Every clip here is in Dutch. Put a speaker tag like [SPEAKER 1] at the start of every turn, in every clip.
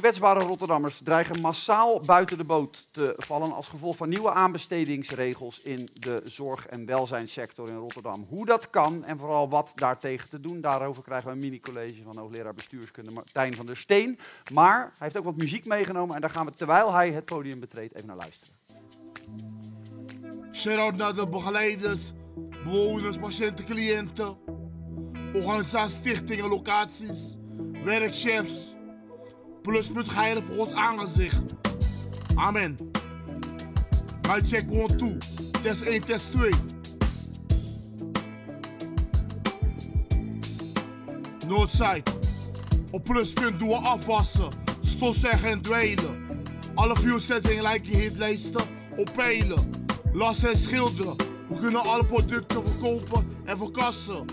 [SPEAKER 1] Kwetsbare Rotterdammers dreigen massaal buiten de boot te vallen als gevolg van nieuwe aanbestedingsregels in de zorg- en welzijnssector in Rotterdam. Hoe dat kan en vooral wat daartegen te doen, daarover krijgen we een mini-college van hoogleraar bestuurskunde Martijn van der Steen. Maar hij heeft ook wat muziek meegenomen en daar gaan we terwijl hij het podium betreedt even naar luisteren.
[SPEAKER 2] Shout-out naar de begeleiders, bewoners, patiënten, cliënten, organisaties, stichtingen, locaties, werkchefs. Pluspunt geilen voor ons aangezicht. Amen. Maar check 1, 2. Test 1, test 2. Noordzij. Op pluspunt doen we afwassen, stofzeggen en dwelen. Alle vuurzettingen lijken je hitlijsten op pijlen. Lassen en schilderen. We kunnen alle producten verkopen en verkassen.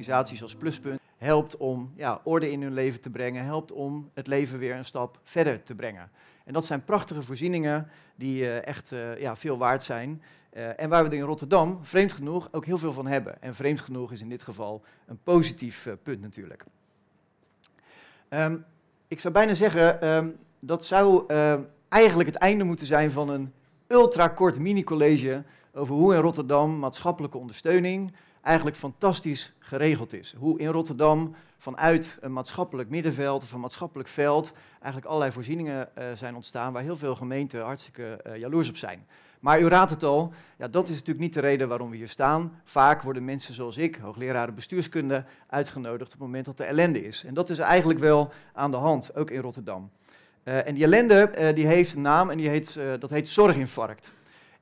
[SPEAKER 3] Organisaties als Pluspunt helpt om ja, orde in hun leven te brengen, helpt om het leven weer een stap verder te brengen. En dat zijn prachtige voorzieningen die uh, echt uh, ja, veel waard zijn. Uh, en waar we er in Rotterdam, vreemd genoeg, ook heel veel van hebben. En vreemd genoeg is in dit geval een positief punt natuurlijk. Um, ik zou bijna zeggen, um, dat zou eigenlijk het einde moeten zijn van een ultrakort mini-college over hoe in Rotterdam maatschappelijke ondersteuning, eigenlijk fantastisch geregeld is. Hoe in Rotterdam vanuit een maatschappelijk middenveld of een maatschappelijk veld eigenlijk allerlei voorzieningen uh, zijn ontstaan waar heel veel gemeenten hartstikke uh, jaloers op zijn. Maar u raadt het al, ja, dat is natuurlijk niet de reden waarom we hier staan. Vaak worden mensen zoals ik, hoogleraren bestuurskunde, uitgenodigd op het moment dat er ellende is. En dat is eigenlijk wel aan de hand, ook in Rotterdam. Uh, en die ellende die heeft een naam en die heet, dat heet zorginfarct.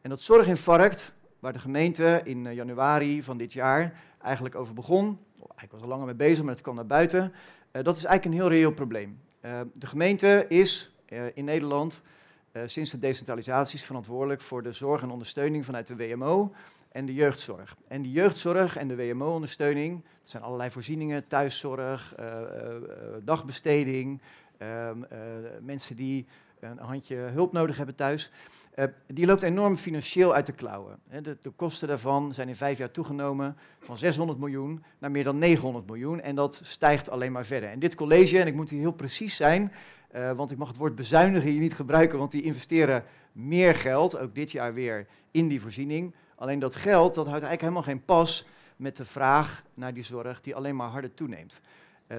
[SPEAKER 3] En dat zorginfarct, waar de gemeente in uh, januari van dit jaar eigenlijk over begon. Ik was al langer mee bezig, maar het kwam naar buiten. Uh, dat is eigenlijk een heel reëel probleem. Uh, de gemeente is in Nederland sinds de decentralisatie verantwoordelijk voor de zorg en ondersteuning vanuit de WMO en de jeugdzorg. En die jeugdzorg en de WMO-ondersteuning, dat zijn allerlei voorzieningen, thuiszorg, dagbesteding, ehm, mensen die een handje hulp nodig hebben thuis. Uh, die loopt enorm financieel uit de klauwen. De, de, kosten daarvan zijn in vijf jaar toegenomen van 600 miljoen naar meer dan 900 miljoen. En dat stijgt alleen maar verder. En dit college, en ik moet hier heel precies zijn, uh, want ik mag het woord bezuinigen hier niet gebruiken, want die investeren meer geld, ook dit jaar weer, in die voorziening. Alleen dat geld, dat houdt eigenlijk helemaal geen pas met de vraag naar die zorg die alleen maar harder toeneemt.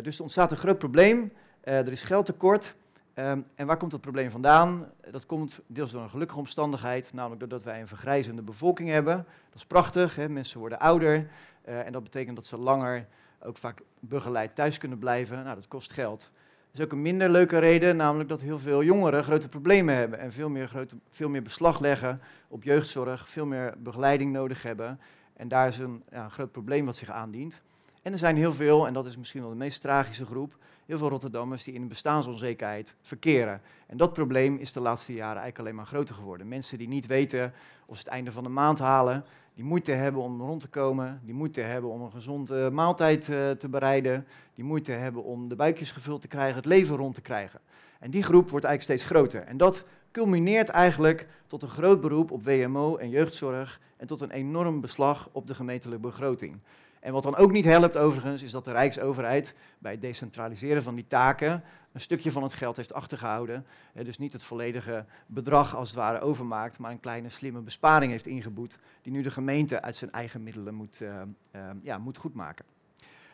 [SPEAKER 3] Dus er ontstaat een groot probleem. er is geldtekort. Um, en waar komt dat probleem vandaan? Dat komt deels door een gelukkige omstandigheid, namelijk doordat wij een vergrijzende bevolking hebben. Dat is prachtig, hè? mensen worden ouder uh, en dat betekent dat ze langer ook vaak begeleid thuis kunnen blijven. Nou, dat kost geld. Er is ook een minder leuke reden, namelijk dat heel veel jongeren grote problemen hebben en veel meer, grote, veel meer beslag leggen op jeugdzorg, veel meer begeleiding nodig hebben. En daar is een, ja, een groot probleem wat zich aandient. En er zijn heel veel, en dat is misschien wel de meest tragische groep, heel veel Rotterdammers die in een bestaansonzekerheid verkeren. En dat probleem is de laatste jaren eigenlijk alleen maar groter geworden. Mensen die niet weten of ze het einde van de maand halen, die moeite hebben om rond te komen, die moeite hebben om een gezonde maaltijd uh, te bereiden, die moeite hebben om de buikjes gevuld te krijgen, het leven rond te krijgen. En die groep wordt eigenlijk steeds groter. En dat culmineert eigenlijk tot een groot beroep op WMO en jeugdzorg en tot een enorm beslag op de gemeentelijke begroting. En wat dan ook niet helpt overigens, is dat de Rijksoverheid bij het decentraliseren van die taken een stukje van het geld heeft achtergehouden. dus niet het volledige bedrag als het ware overmaakt, maar een kleine slimme besparing heeft ingeboet, die nu de gemeente uit zijn eigen middelen moet, uh, uh, ja, moet goedmaken.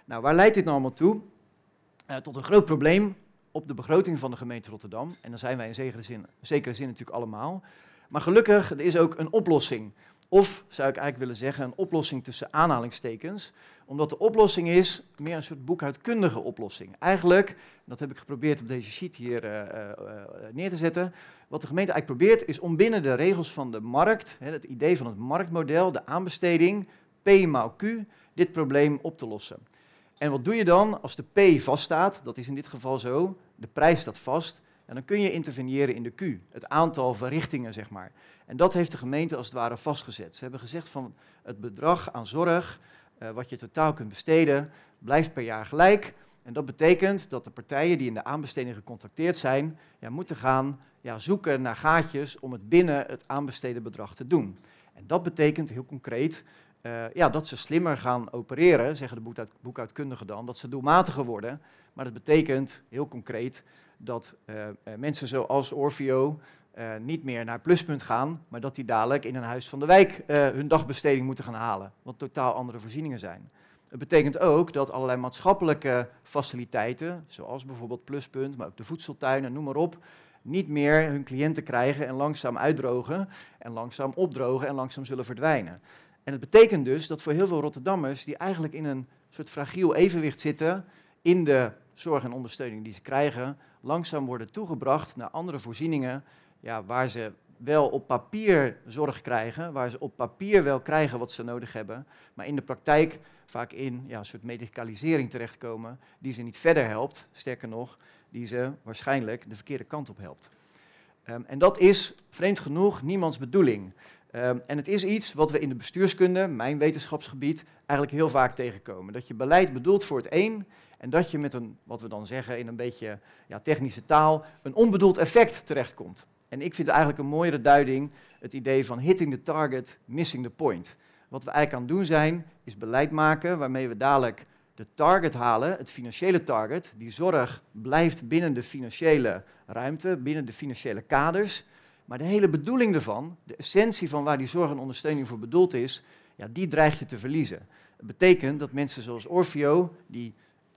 [SPEAKER 3] Nou, waar leidt dit nou allemaal toe? Uh, tot een groot probleem op de begroting van de gemeente Rotterdam. En dan zijn wij in zekere zin, zekere zin natuurlijk allemaal. Maar gelukkig, er is ook een oplossing. Of zou ik eigenlijk willen zeggen, een oplossing tussen aanhalingstekens. Omdat de oplossing is meer een soort boekhoudkundige oplossing. Eigenlijk, dat heb ik geprobeerd op deze sheet hier uh, uh, neer te zetten. Wat de gemeente eigenlijk probeert is om binnen de regels van de markt, hè, het idee van het marktmodel, de aanbesteding, P maal Q, dit probleem op te lossen. En wat doe je dan als de P vaststaat? Dat is in dit geval zo. De prijs staat vast. En dan kun je interveneren in de Q, het aantal verrichtingen, zeg maar. En dat heeft de gemeente als het ware vastgezet. Ze hebben gezegd van het bedrag aan zorg, uh, wat je totaal kunt besteden, blijft per jaar gelijk. En dat betekent dat de partijen die in de aanbesteding gecontracteerd zijn, ja, moeten gaan ja, zoeken naar gaatjes om het binnen het aanbesteden bedrag te doen. En dat betekent heel concreet eh, ja, dat ze slimmer gaan opereren, zeggen de boekhoud, boekhoudkundigen dan, dat ze doelmatiger worden. Maar dat betekent heel concreet dat eh, eh, mensen zoals Orfeo niet meer naar pluspunt gaan, maar dat die dadelijk in een huis van de wijk hun dagbesteding moeten gaan halen, wat totaal andere voorzieningen zijn. Het betekent ook dat allerlei maatschappelijke faciliteiten, zoals bijvoorbeeld Pluspunt, maar ook de voedseltuinen, noem maar op, niet meer hun cliënten krijgen en langzaam uitdrogen en langzaam opdrogen en langzaam zullen verdwijnen. En het betekent dus dat voor heel veel Rotterdammers, die eigenlijk in een soort fragiel evenwicht zitten in de zorg en ondersteuning die ze krijgen, langzaam worden toegebracht naar andere voorzieningen ja, waar ze wel op papier zorg krijgen, waar ze op papier wel krijgen wat ze nodig hebben, maar in de praktijk vaak in ja, een soort medicalisering terechtkomen die ze niet verder helpt, sterker nog, die ze waarschijnlijk de verkeerde kant op helpt. Um, en dat is, vreemd genoeg, niemands bedoeling. Um, en het is iets wat we in de bestuurskunde, mijn wetenschapsgebied, eigenlijk heel vaak tegenkomen. Dat je beleid bedoelt voor het een en dat je met een, wat we dan zeggen in een beetje ja, technische taal, een onbedoeld effect terechtkomt. En ik vind eigenlijk een mooiere duiding het idee van hitting the target, missing the point. Wat we eigenlijk aan het doen zijn, is beleid maken waarmee we dadelijk de target halen, het financiële target. Die zorg blijft binnen de financiële ruimte, binnen de financiële kaders. Maar de hele bedoeling ervan, de essentie van waar die zorg en ondersteuning voor bedoeld is, ja, die dreig je te verliezen. Dat betekent dat mensen zoals Orfeo, die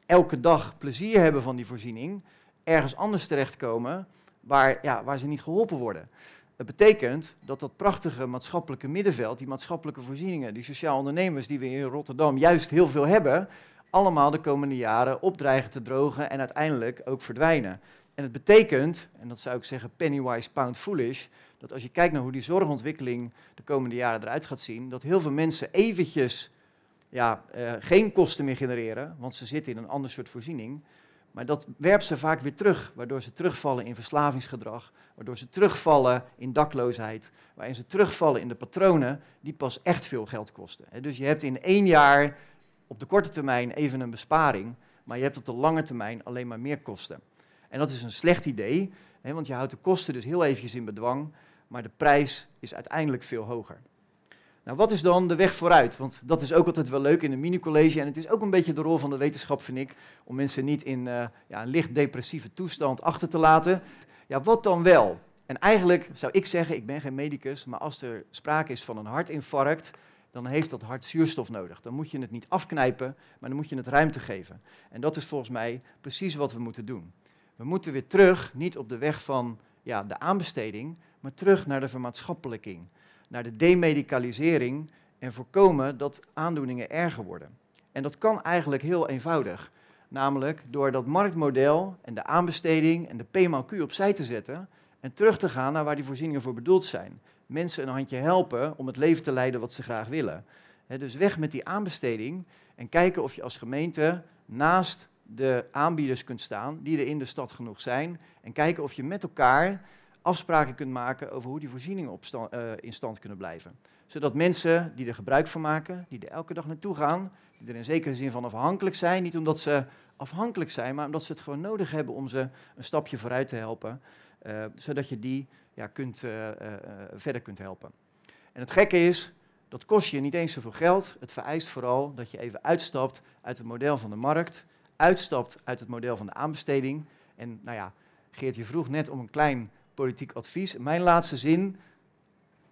[SPEAKER 3] elke dag plezier hebben van die voorziening, ergens anders terechtkomen waar, ja, waar ze niet geholpen worden. Het betekent dat dat prachtige maatschappelijke middenveld, die maatschappelijke voorzieningen, die sociaal ondernemers die we in Rotterdam juist heel veel hebben, allemaal de komende jaren opdreigen te drogen en uiteindelijk ook verdwijnen. En het betekent, en dat zou ik zeggen pennywise pound foolish, dat als je kijkt naar hoe die zorgontwikkeling de komende jaren eruit gaat zien, dat heel veel mensen eventjes ja, uh, geen kosten meer genereren, want ze zitten in een ander soort voorziening. Maar dat werpt ze vaak weer terug, waardoor ze terugvallen in verslavingsgedrag, waardoor ze terugvallen in dakloosheid, waarin ze terugvallen in de patronen die pas echt veel geld kosten. Dus je hebt in één jaar op de korte termijn even een besparing, maar je hebt op de lange termijn alleen maar meer kosten. En dat is een slecht idee, want je houdt de kosten dus heel eventjes in bedwang, maar de prijs is uiteindelijk veel hoger. Nou, wat is dan de weg vooruit? Want dat is ook altijd wel leuk in een mini-college. En het is ook een beetje de rol van de wetenschap, vind ik, om mensen niet in uh, ja, een licht depressieve toestand achter te laten. Ja, wat dan wel? En eigenlijk zou ik zeggen, ik ben geen medicus, maar als er sprake is van een hartinfarct, dan heeft dat hart zuurstof nodig. Dan moet je het niet afknijpen, maar dan moet je het ruimte geven. En dat is volgens mij precies wat we moeten doen. We moeten weer terug, niet op de weg van ja, de aanbesteding, maar terug naar de vermaatschappelijking naar de demedicalisering en voorkomen dat aandoeningen erger worden. En dat kan eigenlijk heel eenvoudig. Namelijk door dat marktmodel en de aanbesteding en de P-Q opzij te zetten en terug te gaan naar waar die voorzieningen voor bedoeld zijn. Mensen een handje helpen om het leven te leiden wat ze graag willen. dus weg met die aanbesteding en kijken of je als gemeente naast de aanbieders kunt staan die er in de stad genoeg zijn. En kijken of je met elkaar afspraken kunt maken over hoe die voorzieningen op uh, in stand kunnen blijven. Zodat mensen die er gebruik van maken, die er elke dag naartoe gaan, die er in zekere zin van afhankelijk zijn, niet omdat ze afhankelijk zijn, maar omdat ze het gewoon nodig hebben om ze een stapje vooruit te helpen, uh, zodat je die ja, kunt, uh, verder kunt helpen. En het gekke is, dat kost je niet eens zoveel geld. Het vereist vooral dat je even uitstapt uit het model van de markt, uitstapt uit het model van de aanbesteding. En nou ja, Geert, je vroeg net om een klein politiek advies. Mijn laatste zin,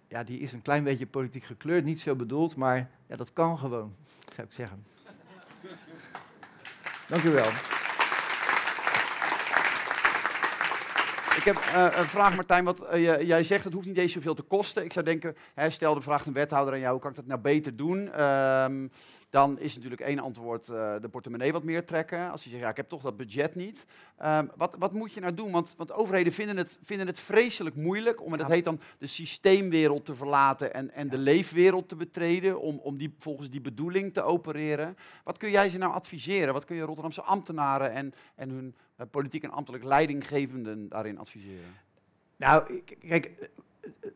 [SPEAKER 3] ja, die is een klein beetje politiek gekleurd, niet zo bedoeld, maar ja, dat kan gewoon, zou ik zeggen. Dank u wel.
[SPEAKER 1] Ik heb uh, een vraag, Martijn. Wat, uh, jij zegt het hoeft niet eens zoveel te kosten. Ik zou denken, hè, stel de vraag een wethouder aan jou, hoe kan ik dat nou beter doen? Um, dan is natuurlijk één antwoord uh, de portemonnee wat meer trekken. Als je zegt, ja, ik heb toch dat budget niet. Um, wat, wat, moet je nou doen? Want, want overheden vinden het, vinden het vreselijk moeilijk om, en dat heet dan de systeemwereld te verlaten en, en de leefwereld te betreden, om, om die, volgens die bedoeling te opereren. Wat kun jij ze nou adviseren? Wat kun je Rotterdamse ambtenaren en, en hun uh, politiek en ambtelijk leidinggevenden daarin adviseren?
[SPEAKER 3] Nou, kijk,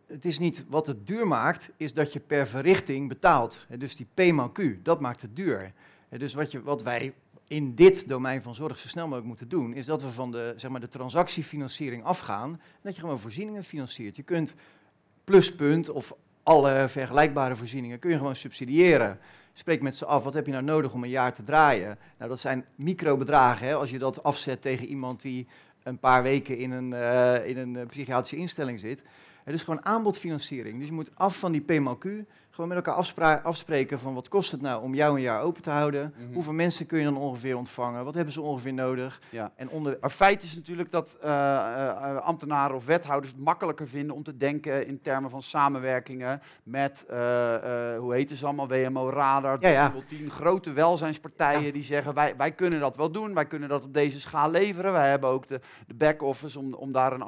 [SPEAKER 3] het is niet wat het duur maakt, is dat je per verrichting betaalt. Dus die P Q, dat maakt het duur. Dus wat, je, wat wij in dit domein van zorg zo snel mogelijk moeten doen, is dat we van de, zeg maar, de transactiefinanciering afgaan. En dat je gewoon voorzieningen financiert. Je kunt pluspunt of alle vergelijkbare voorzieningen kun je gewoon subsidiëren. Spreek met ze af, wat heb je nou nodig om een jaar te draaien? Nou, dat zijn microbedragen. Als je dat afzet tegen iemand die een paar weken in een, uh, in een psychiatrische instelling zit. Het is gewoon aanbodfinanciering. Dus je moet af van die PMLQ, gewoon met elkaar afspreken van wat kost het nou om jou een jaar open te houden. Mhm. Hoeveel mensen kun je dan ongeveer ontvangen? Wat hebben ze ongeveer nodig?
[SPEAKER 1] Ja. En onder... Maar feit is natuurlijk dat uh, uh, ambtenaren of wethouders het makkelijker vinden om te denken in termen van samenwerkingen met, uh, hoe heet ze allemaal, WMO Radar, ja, ja. 10 grote welzijnspartijen die zeggen wij, wij kunnen dat wel doen, wij kunnen dat op deze schaal leveren. Wij hebben ook de, de back-office om, om daar een,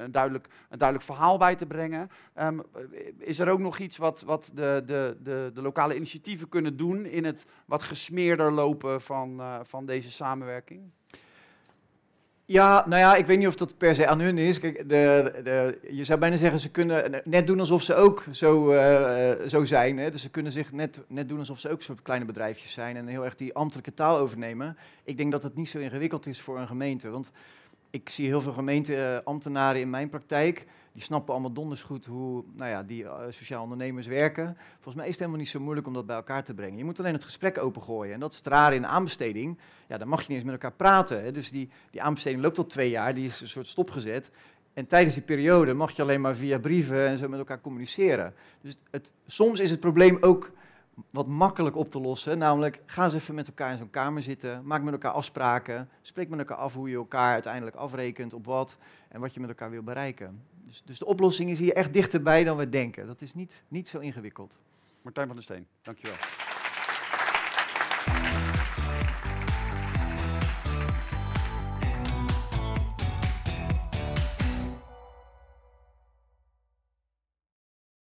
[SPEAKER 1] een, duidelijk, een duidelijk verhaal bij te brengen. Um, is er ook nog iets wat, wat de, de, de, de lokale initiatieven kunnen doen in het wat gesmeerder lopen van, uh, van deze samenwerking?
[SPEAKER 3] Ja, nou ja, ik weet niet of dat per se aan hun is. Kijk, de, de, je zou bijna zeggen, ze kunnen net doen alsof ze ook zo, uh, zo zijn. Hè? Dus ze kunnen zich net, net doen alsof ze ook soort kleine bedrijfjes zijn en heel erg die ambtelijke taal overnemen. Ik denk dat het niet zo ingewikkeld is voor een gemeente. Want ik zie heel veel gemeenteambtenaren in mijn praktijk die snappen allemaal donders goed hoe nou ja, die uh, sociaal ondernemers werken. Volgens mij is het helemaal niet zo moeilijk om dat bij elkaar te brengen. Je moet alleen het gesprek opengooien. En dat is het rare in aanbesteding. Ja, dan mag je niet eens met elkaar praten. Hè. Dus die, die aanbesteding loopt al twee jaar, die is een soort stopgezet. En tijdens die periode mag je alleen maar via brieven en zo met elkaar communiceren. Dus het, soms is het probleem ook wat makkelijk op te lossen. Namelijk, ga eens even met elkaar in zo'n kamer zitten. Maak met elkaar afspraken. Spreek met elkaar af hoe je elkaar uiteindelijk afrekent op wat. En wat je met elkaar wil bereiken. Dus, dus de oplossing is hier echt dichterbij dan we denken. Dat is niet, niet zo ingewikkeld.
[SPEAKER 1] Martijn van der Steen, dankjewel.